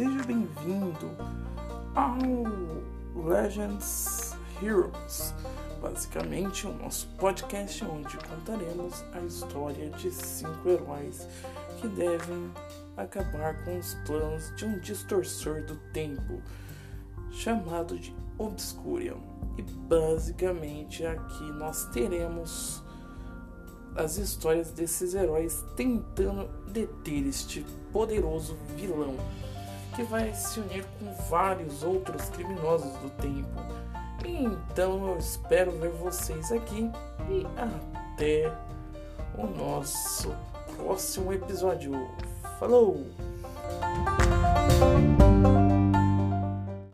seja bem-vindo ao Legends Heroes, basicamente o nosso podcast onde contaremos a história de cinco heróis que devem acabar com os planos de um distorcor do tempo chamado de Obscurion. E basicamente aqui nós teremos as histórias desses heróis tentando deter este poderoso vilão que vai se unir com vários outros criminosos do tempo. Então eu espero ver vocês aqui e até o nosso próximo episódio. Falou!